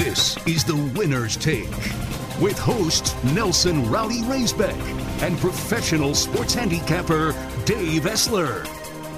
This is the winner's take with host Nelson Rowdy Raisbeck and professional sports handicapper Dave Essler.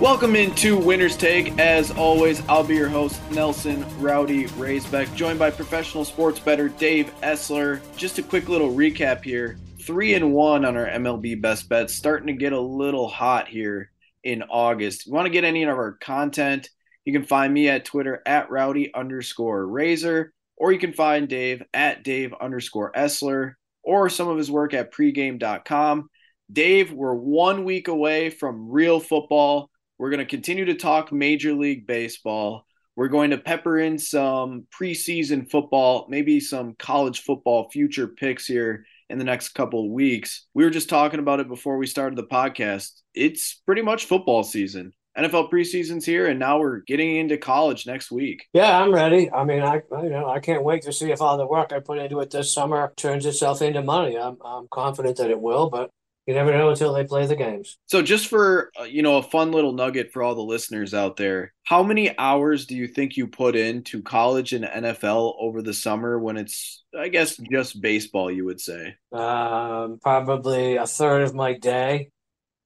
Welcome into Winner's Take. As always, I'll be your host, Nelson Rowdy Raisbeck, joined by professional sports better Dave Essler. Just a quick little recap here. Three and one on our MLB best bets, starting to get a little hot here in August. If you want to get any of our content, you can find me at Twitter at rowdy underscore razor, or you can find Dave at Dave underscore Essler, or some of his work at pregame.com. Dave, we're one week away from real football we're going to continue to talk Major League Baseball. We're going to pepper in some preseason football, maybe some college football future picks here in the next couple of weeks. We were just talking about it before we started the podcast. It's pretty much football season. NFL preseason's here, and now we're getting into college next week. Yeah, I'm ready. I mean, I you know I can't wait to see if all the work I put into it this summer turns itself into money. I'm I'm confident that it will, but you never know until they play the games. So, just for uh, you know, a fun little nugget for all the listeners out there, how many hours do you think you put into college and NFL over the summer when it's, I guess, just baseball? You would say um, probably a third of my day,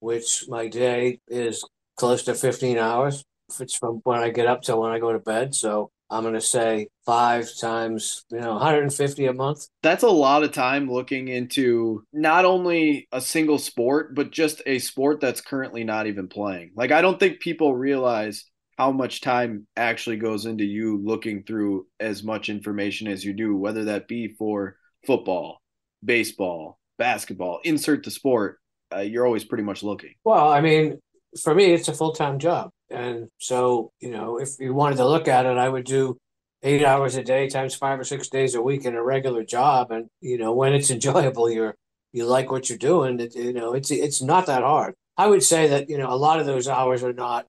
which my day is close to fifteen hours. If it's from when I get up till when I go to bed, so I'm going to say five times, you know, 150 a month. That's a lot of time looking into not only a single sport, but just a sport that's currently not even playing. Like, I don't think people realize how much time actually goes into you looking through as much information as you do, whether that be for football, baseball, basketball, insert the sport. Uh, you're always pretty much looking. Well, I mean, for me, it's a full time job. And so, you know, if you wanted to look at it, I would do eight hours a day times five or six days a week in a regular job. And, you know, when it's enjoyable, you're, you like what you're doing, it, you know, it's, it's not that hard. I would say that, you know, a lot of those hours are not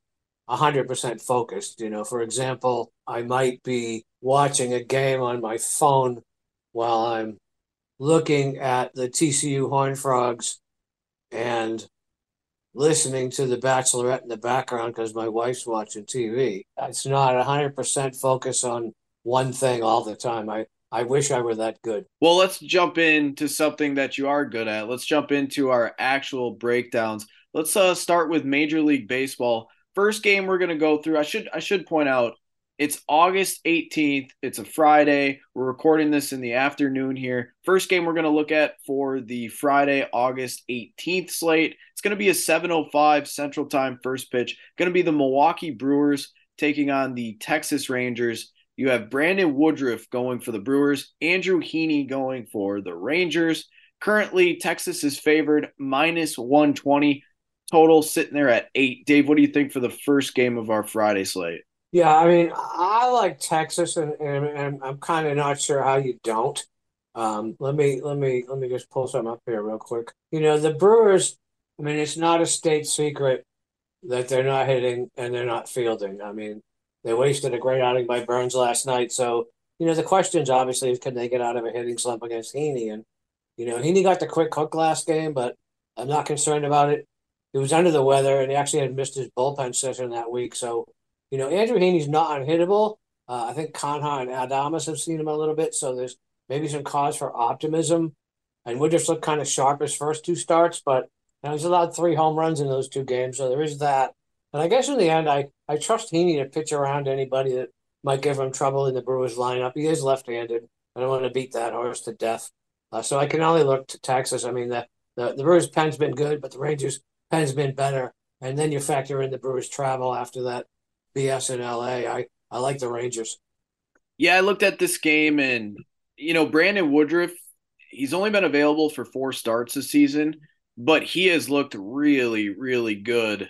100% focused. You know, for example, I might be watching a game on my phone while I'm looking at the TCU Horned Frogs and listening to The Bachelorette in the background because my wife's watching TV. It's not 100% focus on one thing all the time. I, I wish I were that good. Well, let's jump into something that you are good at. Let's jump into our actual breakdowns. Let's uh, start with Major League Baseball. First game we're going to go through. I should I should point out it's August 18th. It's a Friday. We're recording this in the afternoon here. First game we're going to look at for the Friday, August 18th slate. Going to be a 7:05 Central Time first pitch. Going to be the Milwaukee Brewers taking on the Texas Rangers. You have Brandon Woodruff going for the Brewers, Andrew Heaney going for the Rangers. Currently, Texas is favored minus 120. Total sitting there at eight. Dave, what do you think for the first game of our Friday slate? Yeah, I mean, I like Texas, and, and, and I'm kind of not sure how you don't. Um, let me let me let me just pull some up here real quick. You know, the Brewers. I mean, it's not a state secret that they're not hitting and they're not fielding. I mean, they wasted a great outing by Burnes last night. So, you know, the questions obviously is can they get out of a hitting slump against Heaney? And, you know, Heaney got the quick hook last game, but I'm not concerned about it. He was under the weather and he actually had missed his bullpen session that week. So you know, Andrew Heaney's not unhittable. Uh, I think Canha and Adames have seen him a little bit, so there's maybe some cause for optimism. And Woodruff looked kind of sharp his first two starts, but know, he's allowed three home runs in those two games, so there is that. And I guess in the end, I, I trust Heaney to pitch around anybody that might give him trouble in the Brewers lineup. He is left-handed. I don't want to beat that horse to death. Uh, so I can only look to Texas. I mean, the, the, the Brewers' pen's been good, but the Rangers' pen's been better. And then you factor in the Brewers' travel after that BS in LA. I I like the Rangers. Yeah, I looked at this game and you know Brandon Woodruff. He's only been available for four starts this season, but he has looked really, really good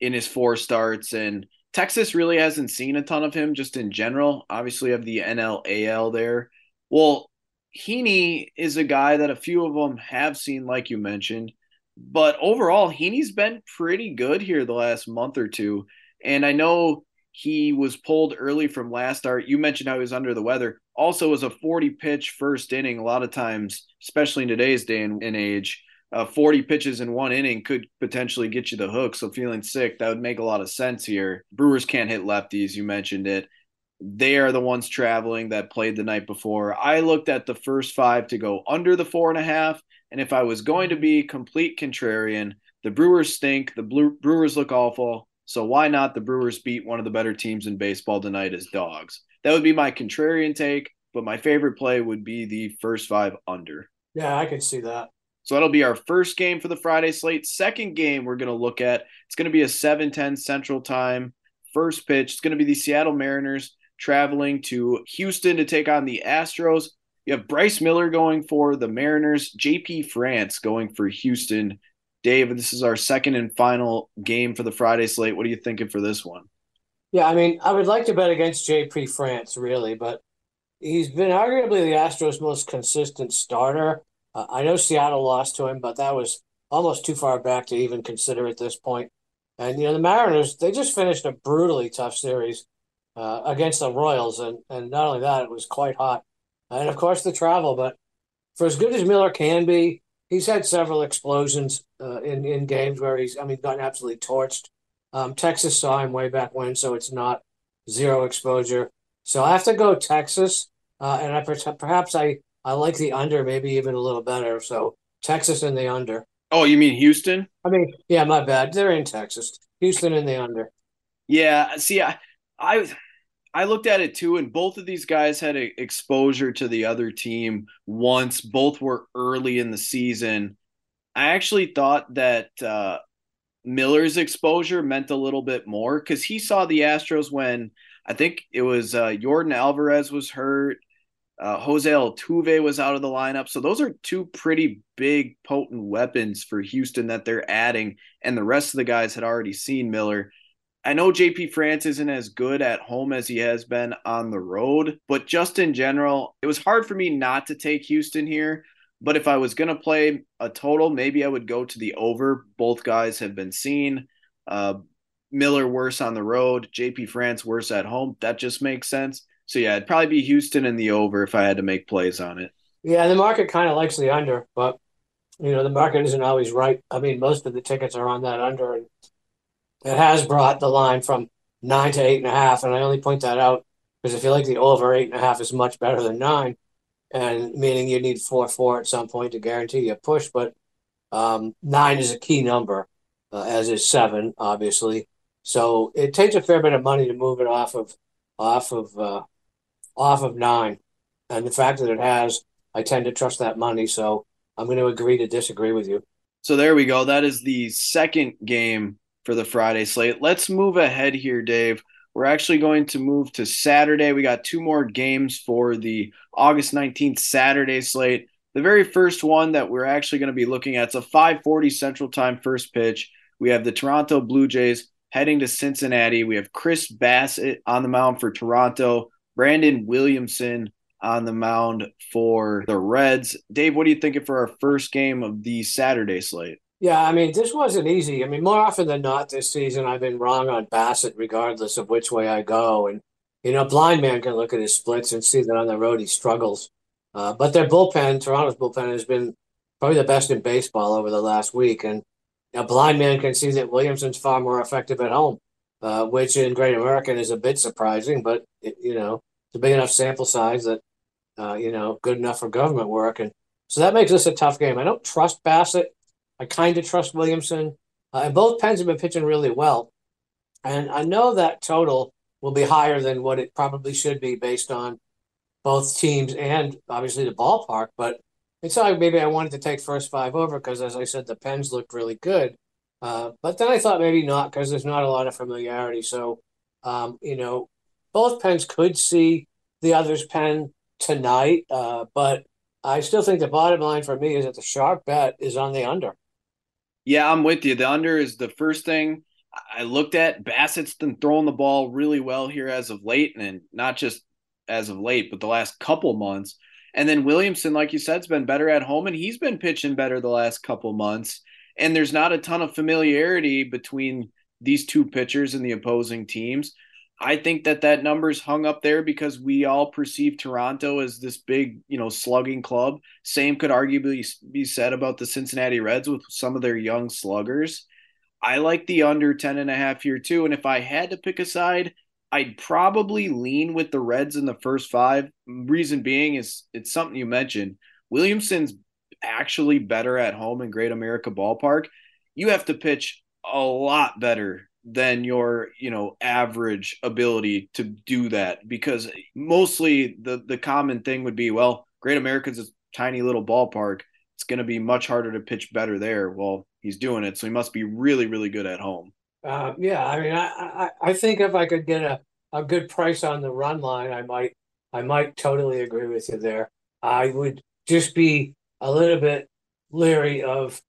in his four starts. And Texas really hasn't seen a ton of him just in general. Obviously, have the NLAL there. Well, Heaney is a guy that a few of them have seen, like you mentioned. But overall, Heaney's been pretty good here the last month or two. And I know he was pulled early from last start. You mentioned how he was under the weather. Also, was a 40 pitch first inning. A lot of times, especially in today's day and, and age, uh, 40 pitches in one inning could potentially get you the hook. So feeling sick, that would make a lot of sense here. Brewers can't hit lefties. You mentioned it. They are the ones traveling that played the night before. I looked at the first five to go under the four and a half. And if I was going to be complete contrarian, the Brewers stink. The Brewers look awful. So why not the Brewers beat one of the better teams in baseball tonight as dogs? That would be my contrarian take, but my favorite play would be the first five under. Yeah, I can see that. So that'll be our first game for the Friday slate. Second game we're going to look at. It's going to be a 7:10 Central Time first pitch. It's going to be the Seattle Mariners traveling to Houston to take on the Astros. You have Bryce Miller going for the Mariners, JP France going for Houston. Dave, this is our second and final game for the Friday slate. What are you thinking for this one? Yeah, I mean, I would like to bet against JP France, really, but he's been arguably the Astros' most consistent starter. Uh, I know Seattle lost to him, but that was almost too far back to even consider at this point. And you know, the Mariners they just finished a brutally tough series uh, against the Royals, and and not only that, it was quite hot, and of course the travel. But for as good as Miller can be, he's had several explosions uh, in in games where he's I mean gotten absolutely torched. Um, Texas saw him way back when, so it's not zero exposure. So I have to go Texas, uh, and I perhaps I I like the under maybe even a little better. So Texas in the under. Oh, you mean Houston? I mean, yeah, my bad. They're in Texas. Houston in the under. Yeah. See, I, I, I looked at it too, and both of these guys had a, exposure to the other team once. Both were early in the season. I actually thought that uh, Miller's exposure meant a little bit more because he saw the Astros when I think it was uh, Yordan Alvarez was hurt. Uh, Jose Altuve was out of the lineup. So those are two pretty big, potent weapons for Houston that they're adding. And the rest of the guys had already seen Miller. I know JP France isn't as good at home as he has been on the road, but just in general, it was hard for me not to take Houston here. But if I was going to play a total, maybe I would go to the over. Both guys have been seen. Uh, Miller worse on the road, JP France worse at home. That just makes sense. So yeah, it'd probably be Houston and the over if I had to make plays on it. Yeah, the market kind of likes the under, but you know the market isn't always right. I mean, most of the tickets are on that under, and it has brought the line from nine to eight and a half. And I only point that out because I feel like the over eight and a half is much better than nine, and meaning you need four four at some point to guarantee a push. But um, nine is a key number, uh, as is seven, obviously. So it takes a fair bit of money to move it off of off of uh, off of nine. And the fact that it has, I tend to trust that money. So I'm going to agree to disagree with you. So there we go. That is the second game for the Friday slate. Let's move ahead here, Dave. We're actually going to move to Saturday. We got two more games for the August 19th Saturday slate. The very first one that we're actually going to be looking at, it's a 540 Central Time first pitch. We have the Toronto Blue Jays heading to Cincinnati. We have Chris Bassitt on the mound for Toronto. Brandon Williamson on the mound for the Reds. Dave, what are you thinking for our first game of the Saturday slate? Yeah, I mean, this wasn't easy. I mean, more often than not this season, I've been wrong on Bassitt, regardless of which way I go. And, you know, blind man can look at his splits and see that on the road he struggles. Uh, but their bullpen, Toronto's bullpen, has been probably the best in baseball over the last week. And a blind man can see that Williamson's far more effective at home, uh, which in Great American is a bit surprising, but, it, you know, a big enough sample size that uh, you know good enough for government work, and so that makes this a tough game. I don't trust Bassitt. I kind of trust Williamson, uh, and both Pens have been pitching really well, and I know that total will be higher than what it probably should be based on both teams and obviously the ballpark. But it's like maybe I wanted to take first five over because, as I said, the Pens looked really good. Uh, but then I thought maybe not because there's not a lot of familiarity. So, um, you know, both pens could see the other's pen tonight, uh, but I still think the bottom line for me is that the sharp bet is on the under. Yeah, I'm with you. The under is the first thing I looked at. Bassitt's been throwing the ball really well here as of late, and not just as of late, but the last couple months. And then Williamson, like you said, has been better at home, and he's been pitching better the last couple months. And there's not a ton of familiarity between these two pitchers and the opposing teams. I think that that number's hung up there because we all perceive Toronto as this big, you know, slugging club. Same could arguably be said about the Cincinnati Reds with some of their young sluggers. I like the under 10 and a half here too. And if I had to pick a side, I'd probably lean with the Reds in the first five. Reason being is it's something you mentioned. Williamson's actually better at home in Great America Ballpark. You have to pitch a lot better than your, you know, average ability to do that because mostly the the common thing would be, well, Great America's a tiny little ballpark. It's going to be much harder to pitch better there. Well, he's doing it, so he must be really, really good at home. Uh, yeah, I mean, I, I, I think if I could get a, a good price on the run line, I might I might totally agree with you there. I would just be a little bit leery of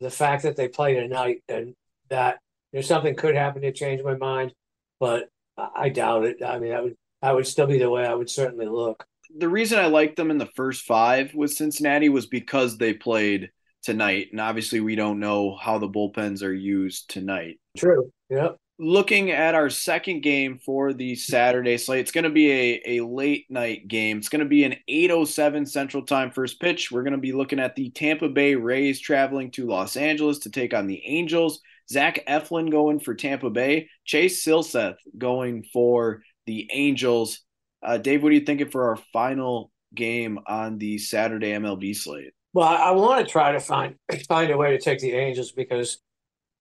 the fact that they play tonight and that know, something could happen to change my mind, but I doubt it. I mean, I would I would still be the way I would certainly look. The reason I liked them in the first five with Cincinnati was because they played tonight. And obviously, we don't know how the bullpens are used tonight. True. Yep. Looking at our second game for the Saturday slate, it's going to be a, a late night game. It's going to be an 8.07 Central Time first pitch. We're going to be looking at the Tampa Bay Rays traveling to Los Angeles to take on the Angels. Zach Eflin going for Tampa Bay. Chase Silseth going for the Angels. Uh, Dave, what are you thinking for our final game on the Saturday MLB slate? Well, I, want to try to find find a way to take the Angels because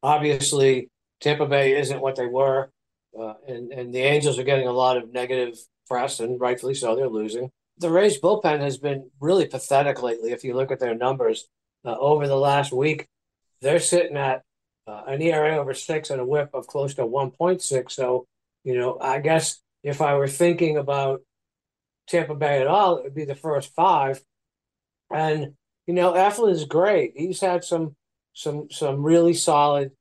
obviously Tampa Bay isn't what they were, uh, and and the Angels are getting a lot of negative press, and rightfully so. They're losing. The Rays bullpen has been really pathetic lately. If you look at their numbers uh, over the last week, they're sitting at uh, an ERA over six and a WHIP of close to one point six. So, you know, I guess if I were thinking about Tampa Bay at all, it would be the first five, and you know, Eflin's great. He's had some some some really solid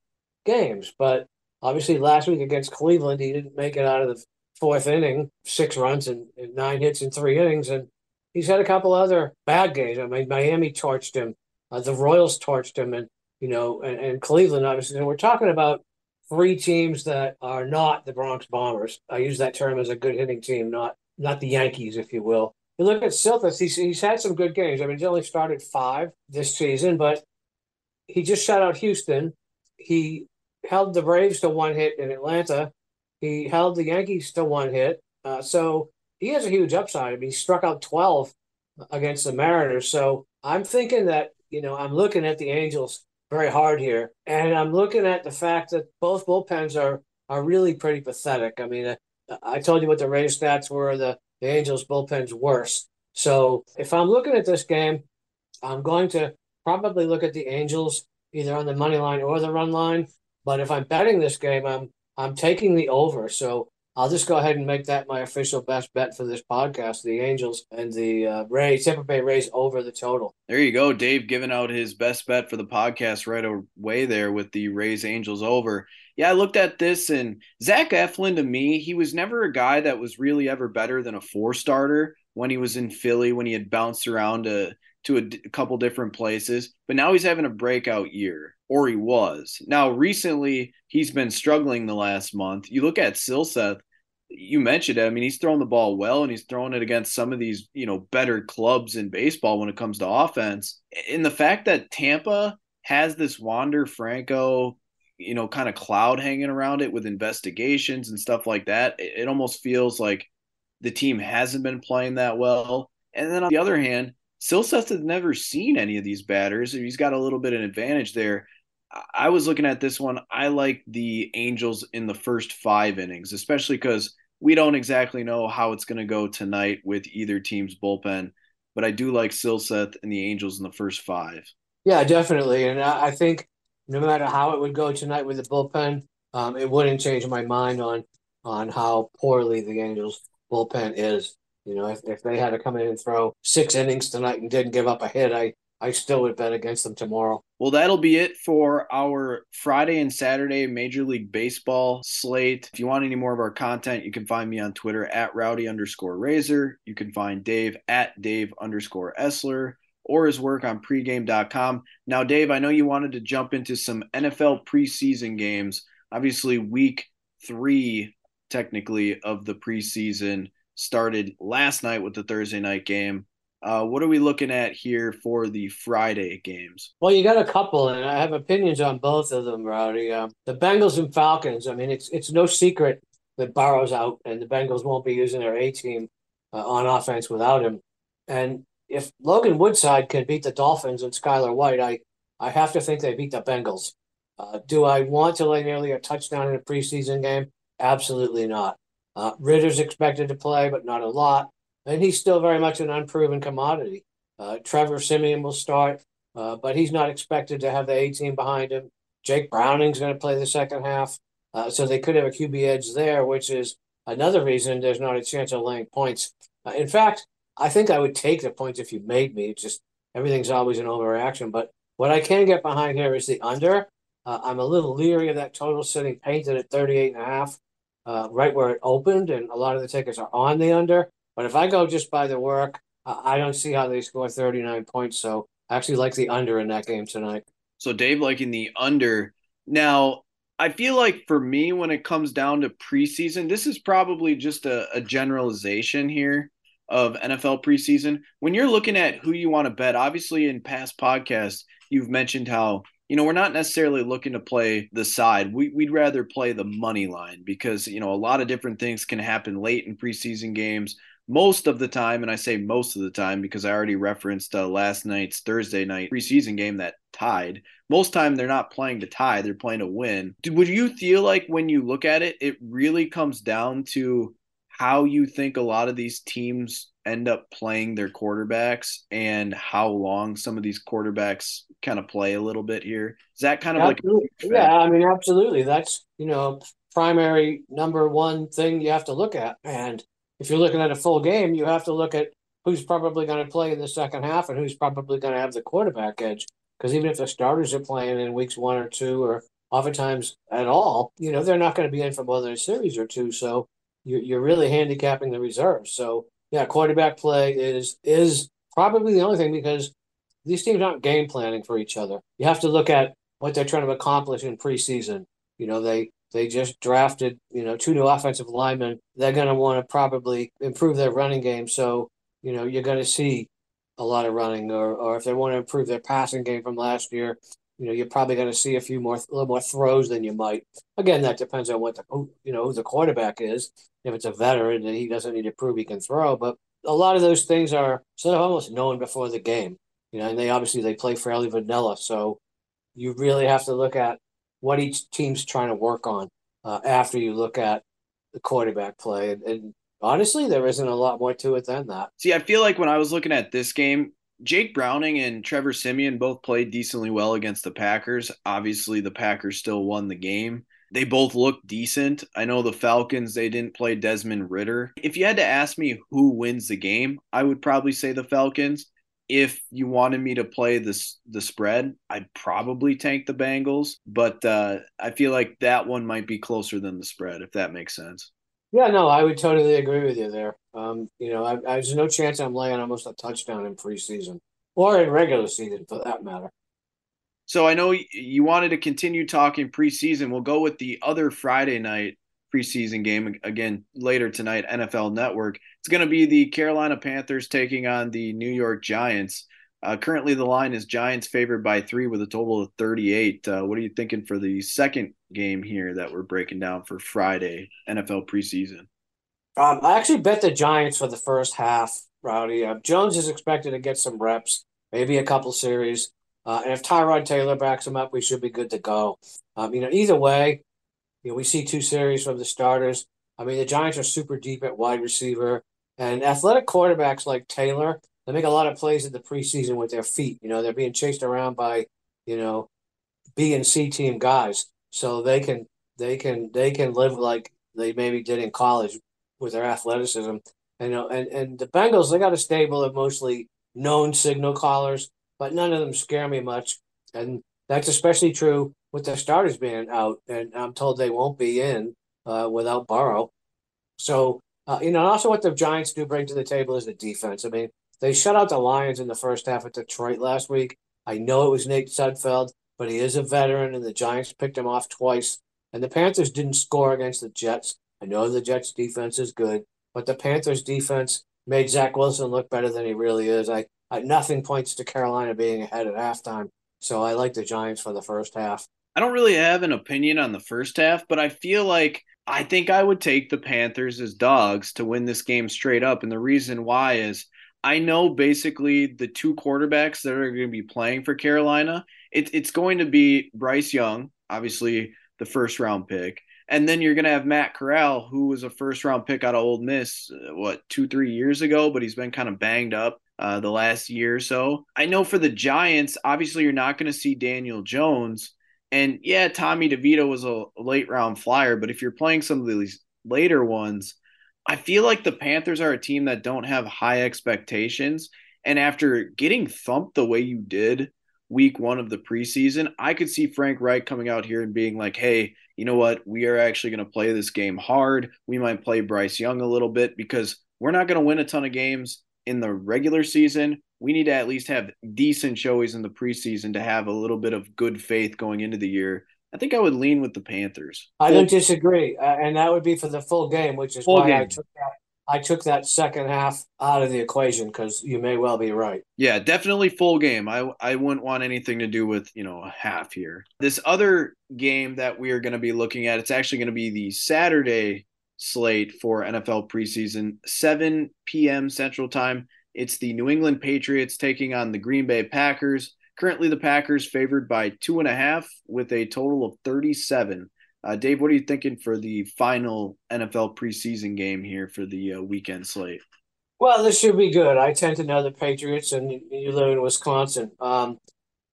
games, but obviously last week against Cleveland, he didn't make it out of the fourth inning, six runs and, and nine hits in three innings, and he's had a couple other bad games. I mean, Miami torched him, uh, the Royals torched him, and you know, and, and Cleveland obviously. And we're talking about three teams that are not the Bronx Bombers. I use that term as a good hitting team, not not the Yankees, if you will. You look at Silseth, he's, he's had some good games. I mean, he's only started five this season, but he just shut out Houston. He held the Braves to one hit in Atlanta. He held the Yankees to one hit. Uh, so he has a huge upside. I mean, he struck out 12 against the Mariners. So I'm thinking that, you know, I'm looking at the Angels very hard here. And I'm looking at the fact that both bullpens are are really pretty pathetic. I mean, uh, I told you what the Rays stats were. The the Angels bullpen's worse. So if I'm looking at this game, I'm going to probably look at the Angels either on the money line or the run line. But if I'm betting this game, I'm I'm taking the over. So I'll just go ahead and make that my official best bet for this podcast: the Angels and the uh, Rays, Tampa Bay Rays over the total. There you go, Dave, giving out his best bet for the podcast right away there with the Rays Angels over yeah, I looked at this and Zach Eflin to me, he was never a guy that was really ever better than a four starter when he was in Philly, when he had bounced around to, to a, couple different places. But now he's having a breakout year, or he was. Now, recently, he's been struggling the last month. You look at Silseth, you mentioned it. I mean, he's throwing the ball well and he's throwing it against some of these, you know, better clubs in baseball when it comes to offense. And the fact that Tampa has this Wander Franco you know, kind of cloud hanging around it with investigations and stuff like that. It, it almost feels like the team hasn't been playing that well. And then on the other hand, Silseth has never seen any of these batters. He's got a little bit of an advantage there. I was looking at this one. I like the Angels in the first five innings, especially because we don't exactly know how it's going to go tonight with either team's bullpen. But I do like Silseth and the Angels in the first five. Yeah, definitely. And I think no matter how it would go tonight with the bullpen, um, it wouldn't change my mind on on how poorly the Angels bullpen is. You know, if, if they had to come in and throw six innings tonight and didn't give up a hit, I I still would bet against them tomorrow. Well, that'll be it for our Friday and Saturday Major League Baseball slate. If you want any more of our content, you can find me on Twitter at rowdy underscore razor. You can find Dave at Dave underscore Essler or his work on pregame.com. Now, Dave, I know you wanted to jump into some NFL preseason games. Obviously, week three, technically, of the preseason started last night with the Thursday night game. Uh, what are we looking at here for the Friday games? Well, you got a couple, and I have opinions on both of them, Rowdy. Um, the Bengals and Falcons. I mean, it's it's no secret that Burrow's out and the Bengals won't be using their A team uh, on offense without him. And if Logan Woodside can beat the Dolphins and Skylar White, I I have to think they beat the Bengals. Uh, do I want to lay nearly a touchdown in a preseason game? Absolutely not. Uh, Ridder's expected to play, but not a lot, and he's still very much an unproven commodity. Uh, Trevor Siemian will start, uh, but he's not expected to have the A team behind him. Jake Browning's going to play the second half, uh, so they could have a QB edge there, which is another reason there's not a chance of laying points. Uh, in fact, I think I would take the points if you made me. It's just everything's always an overreaction. But what I can get behind here is the under. Uh, I'm a little leery of that total sitting painted at 38 and a half, uh, right where it opened, and a lot of the tickets are on the under. But if I go just by the work, I don't see how they score 39 points. So I actually like the under in that game tonight. So Dave liking the under. Now, I feel like for me, when it comes down to preseason, this is probably just a, a generalization here of NFL preseason. When you're looking at who you want to bet, obviously in past podcasts, you've mentioned how you know we're not necessarily looking to play the side. We, would rather play the money line because you know a lot of different things can happen late in preseason games. Most of the time, and I say most of the time because I already referenced uh, last night's Thursday night preseason game that tied. Most time they're not playing to tie; they're playing to win. Would you feel like when you look at it, it really comes down to how you think a lot of these teams end up playing their quarterbacks and how long some of these quarterbacks kind of play a little bit here. Is that kind of absolutely. like yeah, I mean absolutely. That's, you know, primary number one thing you have to look at. And if you're looking at a full game, you have to look at who's probably going to play in the second half and who's probably going to have the quarterback edge. Because even if the starters are playing in weeks one or two or oftentimes at all, you know, they're not going to be in for more than a series or two. So you're, you're really handicapping the reserves. So yeah, quarterback play is is probably the only thing because these teams aren't game planning for each other. You have to look at what they're trying to accomplish in preseason. You know, they they just drafted, you know, two new offensive linemen. They're going to want to probably improve their running game. So, you know, you're going to see a lot of running, or or if they want to improve their passing game from last year, you know, you're probably going to see a few more, a little more throws than you might. Again, that depends on what the, you know, who the quarterback is. If it's a veteran, then he doesn't need to prove he can throw. But a lot of those things are sort of almost known before the game, you know, and they obviously they play fairly vanilla. So you really have to look at what each team's trying to work on uh, after you look at the quarterback play. And, and honestly, there isn't a lot more to it than that. See, I feel like when I was looking at this game, Jake Browning and Trevor Siemian both played decently well against the Packers. Obviously, the Packers still won the game. They both looked decent. I know the Falcons, they didn't play Desmond Ridder. If you had to ask me who wins the game, I would probably say the Falcons. If you wanted me to play this the spread, I'd probably tank the Bengals, but uh, I feel like that one might be closer than the spread, if that makes sense. Yeah, no, I would totally agree with you there. Um, you know, I, I, there's no chance I'm laying almost a touchdown in preseason or in regular season for that matter. So I know you wanted to continue talking preseason. We'll go with the other Friday night preseason game again later tonight, NFL Network. It's going to be the Carolina Panthers taking on the New York Giants. Uh, currently, the line is Giants favored by three with a total of 38. Uh, what are you thinking for the second game here that we're breaking down for Friday NFL preseason? Um, I actually bet the Giants for the first half, Rowdy. Uh, Jones is expected to get some reps, maybe a couple series. Uh, and if Tyrod Taylor backs him up, we should be good to go. Um, you know, either way, you know, we see two series from the starters. I mean, the Giants are super deep at wide receiver, and athletic quarterbacks like Taylor they make a lot of plays in the preseason with their feet. You know, they're being chased around by, you know, B and C team guys. So they can they can they can live like they maybe did in college with their athleticism. You know, and and the Bengals they got a stable of mostly known signal callers, but none of them scare me much. And that's especially true with their starters being out. And I'm told they won't be in uh, without Burrow. So uh, you know, also what the Giants do bring to the table is the defense. I mean, they shut out the Lions in the first half of Detroit last week. I know it was Nate Sudfeld, but he is a veteran, and the Giants picked him off twice. And the Panthers didn't score against the Jets. I know the Jets' defense is good, but the Panthers' defense made Zach Wilson look better than he really is. I, I nothing points to Carolina being ahead at halftime, so I like the Giants for the first half. I don't really have an opinion on the first half, but I feel like I think I would take the Panthers as dogs to win this game straight up. And the reason why is I know basically the two quarterbacks that are going to be playing for Carolina. It, it's going to be Bryce Young, obviously the first round pick. And then you're going to have Matt Corral, who was a first round pick out of Ole Miss, uh, what, two, three years ago, but he's been kind of banged up uh, the last year or so. I know for the Giants, obviously you're not going to see Daniel Jones. And yeah, Tommy DeVito was a late round flyer, but if you're playing some of these later ones, I feel like the Panthers are a team that don't have high expectations. And after getting thumped the way you did week one of the preseason, I could see Frank Reich coming out here and being like, hey, you know what? We are actually going to play this game hard. We might play Bryce Young a little bit because we're not going to win a ton of games in the regular season, we need to at least have decent showings in the preseason to have a little bit of good faith going into the year. I think I would lean with the Panthers. I don't disagree, uh, and that would be for the full game, which is full why game. I took that. I took that second half out of the equation because you may well be right. Yeah, definitely full game. I I wouldn't want anything to do with you know a half here. This other game that we are going to be looking at, it's actually going to be the Saturday slate for NFL preseason, 7 p.m. Central Time. It's the New England Patriots taking on the Green Bay Packers. Currently, the Packers favored by two and a half with a total of 37. Uh, Dave, what are you thinking for the final NFL preseason game here for the uh, weekend slate? Well, this should be good. I tend to know the Patriots, and you live in Wisconsin. Um,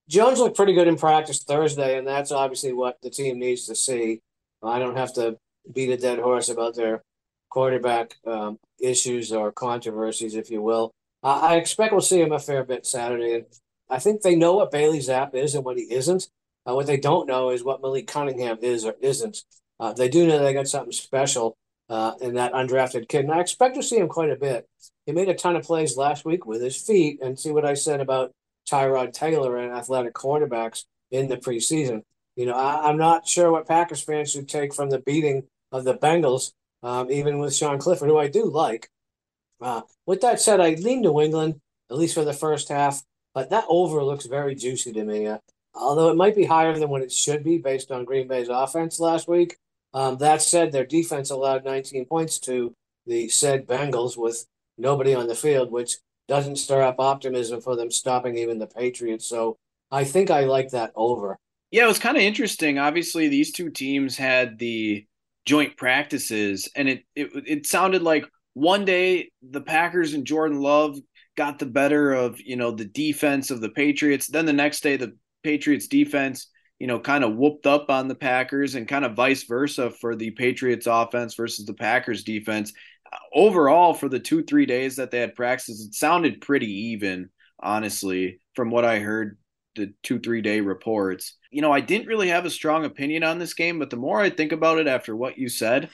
Jones looked pretty good in practice Thursday, and that's obviously what the team needs to see. I don't have to beat a dead horse about their quarterback um, issues or controversies, if you will. Uh, I expect we'll see him a fair bit Saturday. I think they know what Bailey Zappe is and what he isn't. Uh, what they don't know is what Malik Cunningham is or isn't. Uh, they do know they got something special uh, in that undrafted kid, and I expect to see him quite a bit. He made a ton of plays last week with his feet, and see what I said about Tyrod Taylor and athletic quarterbacks in the preseason. You know, I, am not sure what Packers fans should take from the beating of the Bengals, um, even with Sean Clifford, who I do like. Uh, with that said, I lean New England, at least for the first half, but that over looks very juicy to me. Uh, although it might be higher than what it should be based on Green Bay's offense last week. Um, that said, their defense allowed 19 points to the said Bengals with nobody on the field, which doesn't stir up optimism for them stopping even the Patriots. So I think I like that over. Yeah, it was kind of interesting. Obviously, these two teams had the joint practices, and it it it sounded like one day the Packers and Jordan Love got the better of you know the defense of the Patriots. Then the next day the Patriots defense you know kind of whooped up on the Packers, and kind of vice versa for the Patriots offense versus the Packers defense. Overall, for the two three days that they had practices, it sounded pretty even. Honestly, from what I heard, the two three day reports you know, I didn't really have a strong opinion on this game, but the more I think about it after what you said,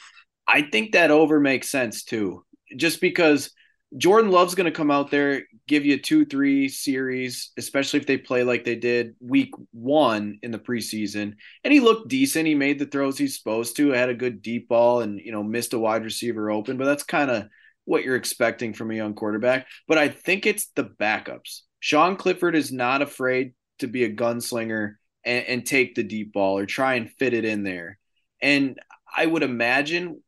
I think that over makes sense too. Just because Jordan Love's going to come out there, give you two, three series, especially if they play like they did week one in the preseason. And he looked decent. He made the throws he's supposed to, had a good deep ball and, you know, missed a wide receiver open, but that's kind of what you're expecting from a young quarterback. But I think it's the backups. Sean Clifford is not afraid to be a gunslinger and, and take the deep ball or try and fit it in there. And I would imagine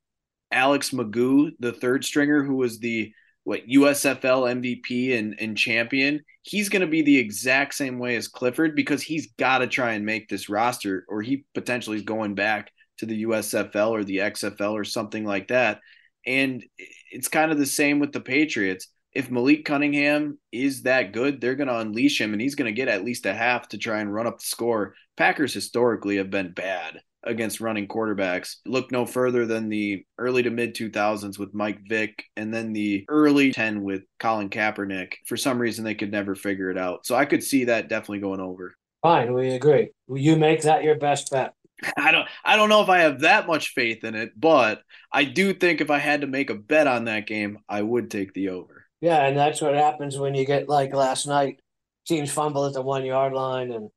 Alex McGough, the third stringer, who was the what USFL MVP and, and champion, he's going to be the exact same way as Clifford because he's got to try and make this roster, or he potentially is going back to the USFL or the XFL or something like that. And it's kind of the same with the Patriots if Malik Cunningham is that good, they're going to unleash him and he's going to get at least a half to try and run up the score. Packers historically have been bad against running quarterbacks. Look no further than the early to mid 2000s with Mike Vick and then the early 10 with Colin Kaepernick. For some reason, they could never figure it out. So I could see that definitely going over. Fine, we agree. Will you make that your best bet? I don't I don't know if I have that much faith in it, but I do think if I had to make a bet on that game, I would take the over. Yeah, and that's what happens when you get like last night, teams fumble at the one yard line and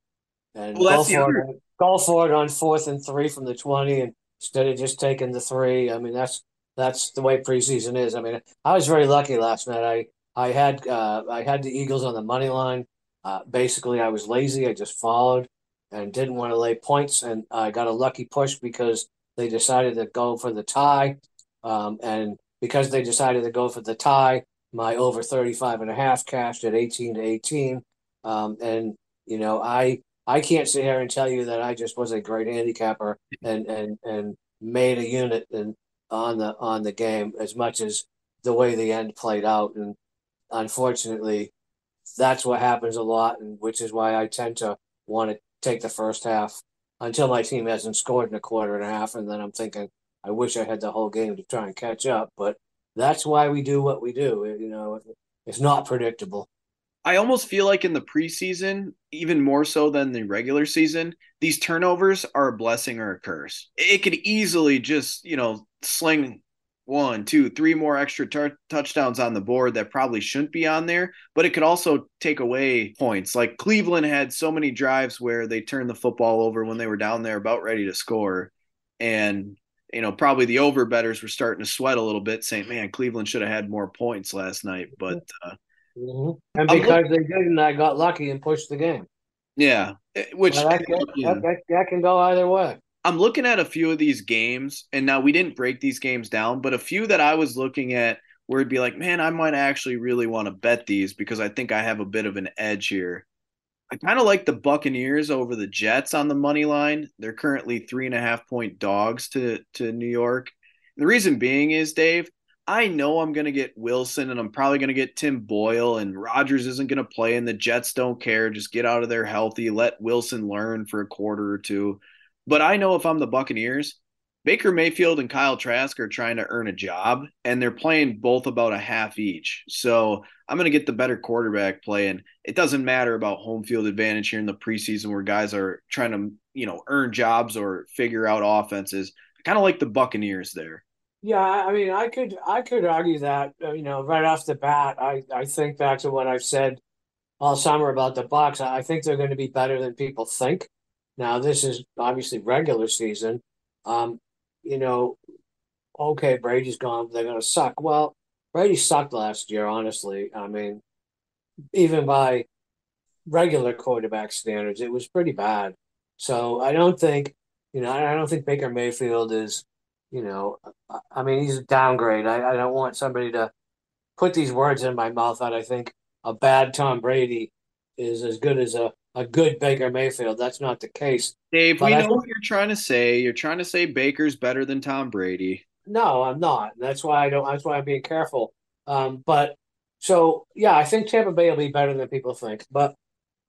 and well, go, for it, go for it on fourth and three from the twenty, and instead of just taking the three. I mean, that's that's the way preseason is. I mean, I was very lucky last night. I I had uh, I had the Eagles on the money line. Uh, basically, I was lazy. I just followed and didn't want to lay points, and I got a lucky push because they decided to go for the tie. Um, and because they decided to go for the tie, my over 35 and a half cashed at 18 to 18. Um, and, you know, I, I can't sit here and tell you that I just was a great handicapper and, and, and made a unit and on the, on the game as much as the way the end played out. And unfortunately, that's what happens a lot. And which is why I tend to want to take the first half until my team hasn't scored in a quarter and a half. And then I'm thinking, I wish I had the whole game to try and catch up. But that's why we do what we do. You know, it's not predictable. I almost feel like in the preseason, even more so than the regular season, these turnovers are a blessing or a curse. It could easily just, you know, sling one, two, three more extra t- touchdowns on the board that probably shouldn't be on there, but it could also take away points. Like Cleveland had so many drives where they turned the football over when they were down there about ready to score. And you know, probably the over betters were starting to sweat a little bit, saying, "Man, Cleveland should have had more points last night." But uh, mm-hmm. and because they didn't, I got lucky and pushed the game. Yeah, eh, which well, that, that, that, that, can go either way. I'm looking at a few of these games, and now we didn't break these games down, but a few that I was looking at where it'd be like, man, I might actually really want to bet these because I think I have a bit of an edge here. I kind of like the Buccaneers over the Jets on the money line. They're currently three and a half point dogs to to New York. The reason being is, Dave, I know I'm going to get Wilson and I'm probably going to get Tim Boyle and Rodgers isn't going to play and the Jets don't care. Just get out of there healthy. Let Wilson learn for a quarter or two. But I know if I'm the Buccaneers, Baker Mayfield and Kyle Trask are trying to earn a job, and they're playing both about a half each. So I'm going to get the better quarterback playing. It doesn't matter about home field advantage here in the preseason where guys are trying to, you know, earn jobs or figure out offenses. I kind of like the Buccaneers there. Yeah, I mean, I could I could argue that uh, you know right off the bat. I I think back to what I've said all summer about the Bucs. I think they're going to be better than people think. Now, this is obviously regular season. Um, you know, okay, Brady's gone, they're going to suck. Well, Brady sucked last year, honestly. I mean, even by regular quarterback standards, it was pretty bad. So I don't think, you know, I don't think Baker Mayfield is, you know, I mean, he's a downgrade. I, I don't want somebody to put these words in my mouth that I think a bad Tom Brady is as good as a a good Baker Mayfield. That's not the case. Dave, but we know what you're trying to say. You're trying to say Baker's better than Tom Brady. No, I'm not. That's why I don't. That's why I'm being careful. Um, but so yeah, I think Tampa Bay will be better than people think. But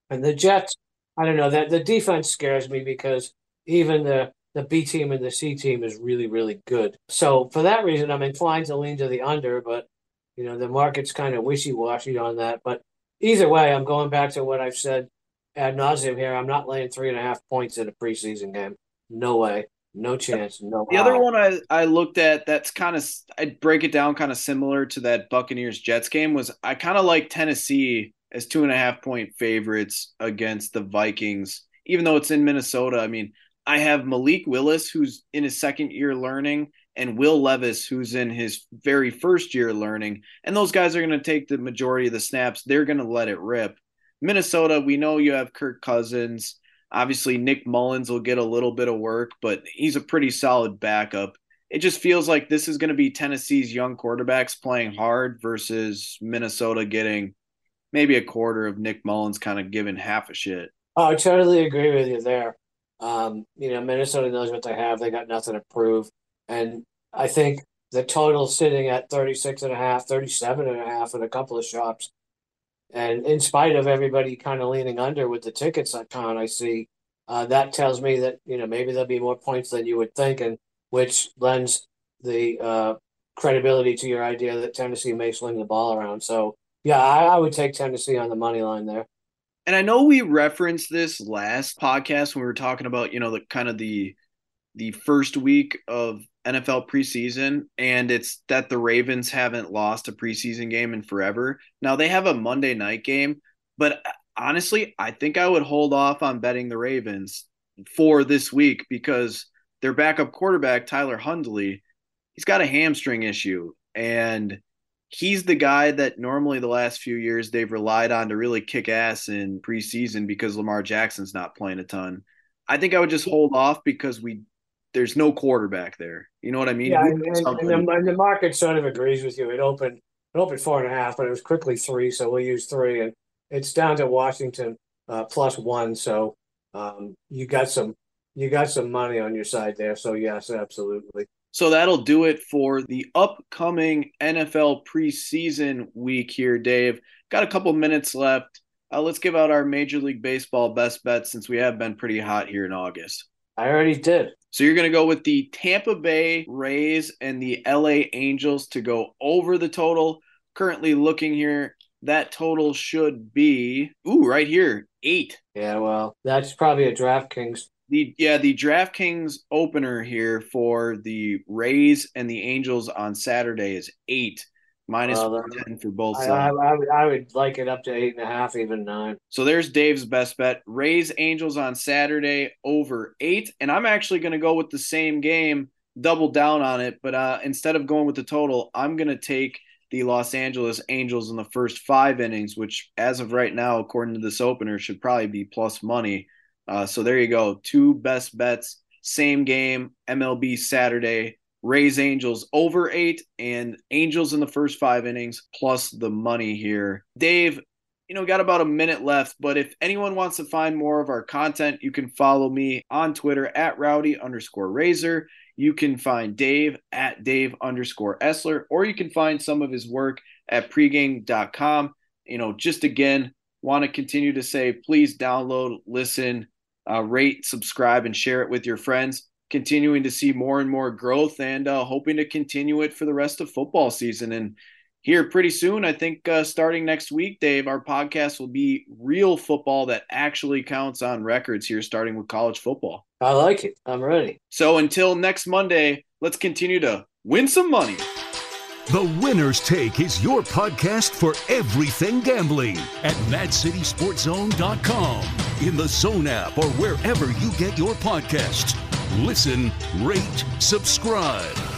and the Jets, I don't know. That the defense scares me because even the the B team and the C team is really really good. So for that reason, I'm inclined to lean to the under. But you know, the market's kind of wishy washy on that. But either way, I'm going back to what I've said ad nauseum here. I'm not laying three and a half points in a preseason game. No way. No chance. No. The other one I, I looked at that's kind of I'd break it down kind of similar to that Buccaneers Jets game was I kind of like Tennessee as two and a half point favorites against the Vikings, even though it's in Minnesota. I mean, I have Malik Willis who's in his second year learning and Will Levis who's in his very first year learning, and those guys are going to take the majority of the snaps. They're going to let it rip. Minnesota, we know you have Kirk Cousins. Obviously, Nick Mullens will get a little bit of work, but he's a pretty solid backup. It just feels like this is going to be Tennessee's young quarterbacks playing hard versus Minnesota getting maybe a quarter of Nick Mullens kind of giving half a shit. Oh, I totally agree with you there. Um, you know, Minnesota knows what they have. They got nothing to prove. And I think the total sitting at 36 and a half, 37 and a half in a couple of shops and in spite of everybody kind of leaning under with the tickets that con I see, uh, that tells me that you know maybe there'll be more points than you would think, and which lends the uh, credibility to your idea that Tennessee may sling the ball around. So yeah, I, I would take Tennessee on the money line there. And I know we referenced this last podcast when we were talking about you know the kind of the the first week of NFL preseason, and it's that the Ravens haven't lost a preseason game in forever. Now they have a Monday night game, but uh, honestly, I think I would hold off on betting the Ravens for this week because their backup quarterback, Tyler Huntley, he's got a hamstring issue. And he's the guy that normally the last few years they've relied on to really kick ass in preseason because Lamar Jackson's not playing a ton. I think I would just hold off because we there's no quarterback there. You know what I mean? Yeah, and, and, and, the, and, the, market sort of agrees with you. It opened it opened four and a half, but it was quickly three, so we'll use three, and it's down to Washington uh, plus one. So um, you got some you got some money on your side there. So yes, absolutely. So that'll do it for the upcoming NFL preseason week here, Dave. Got a couple minutes left. Uh, let's give out our Major League Baseball best bets since we have been pretty hot here in August. I already did. So you're going to go with the Tampa Bay Rays and the LA Angels to go over the total. Currently looking here, that total should be, ooh, right here, eight. Yeah, well, that's probably a DraftKings the yeah, the DraftKings opener here for the Rays and the Angels on Saturday is eight minus uh, ten for both sides. I, I, would, I would like it up to eight and a half, even nine. So there's Dave's best bet: Rays Angels on Saturday over eight, and I'm actually going to go with the same game, double down on it. But uh, instead of going with the total, I'm going to take the Los Angeles Angels in the first five innings, which as of right now, according to this opener, should probably be plus money. Uh, so there you go. Two best bets, same game, MLB Saturday. Rays Angels over eight and Angels in the first five innings plus the money here. Dave, you know, got about a minute left, but if anyone wants to find more of our content, you can follow me on Twitter at rowdy underscore razor. You can find Dave at Dave underscore Essler, or you can find some of his work at pregame.com. You know, just again, want to continue to say, please download, listen, uh, rate, subscribe, and share it with your friends. Continuing to see more and more growth and uh, hoping to continue it for the rest of football season. And here pretty soon, I think uh, starting next week, Dave, our podcast will be real football that actually counts on records here, starting with college football. I like it. I'm ready. So until next Monday, let's continue to win some money. The Winner's Take is your podcast for everything gambling at MadCitySportZone.com, in the Zone app, or wherever you get your podcasts. Listen, rate, subscribe.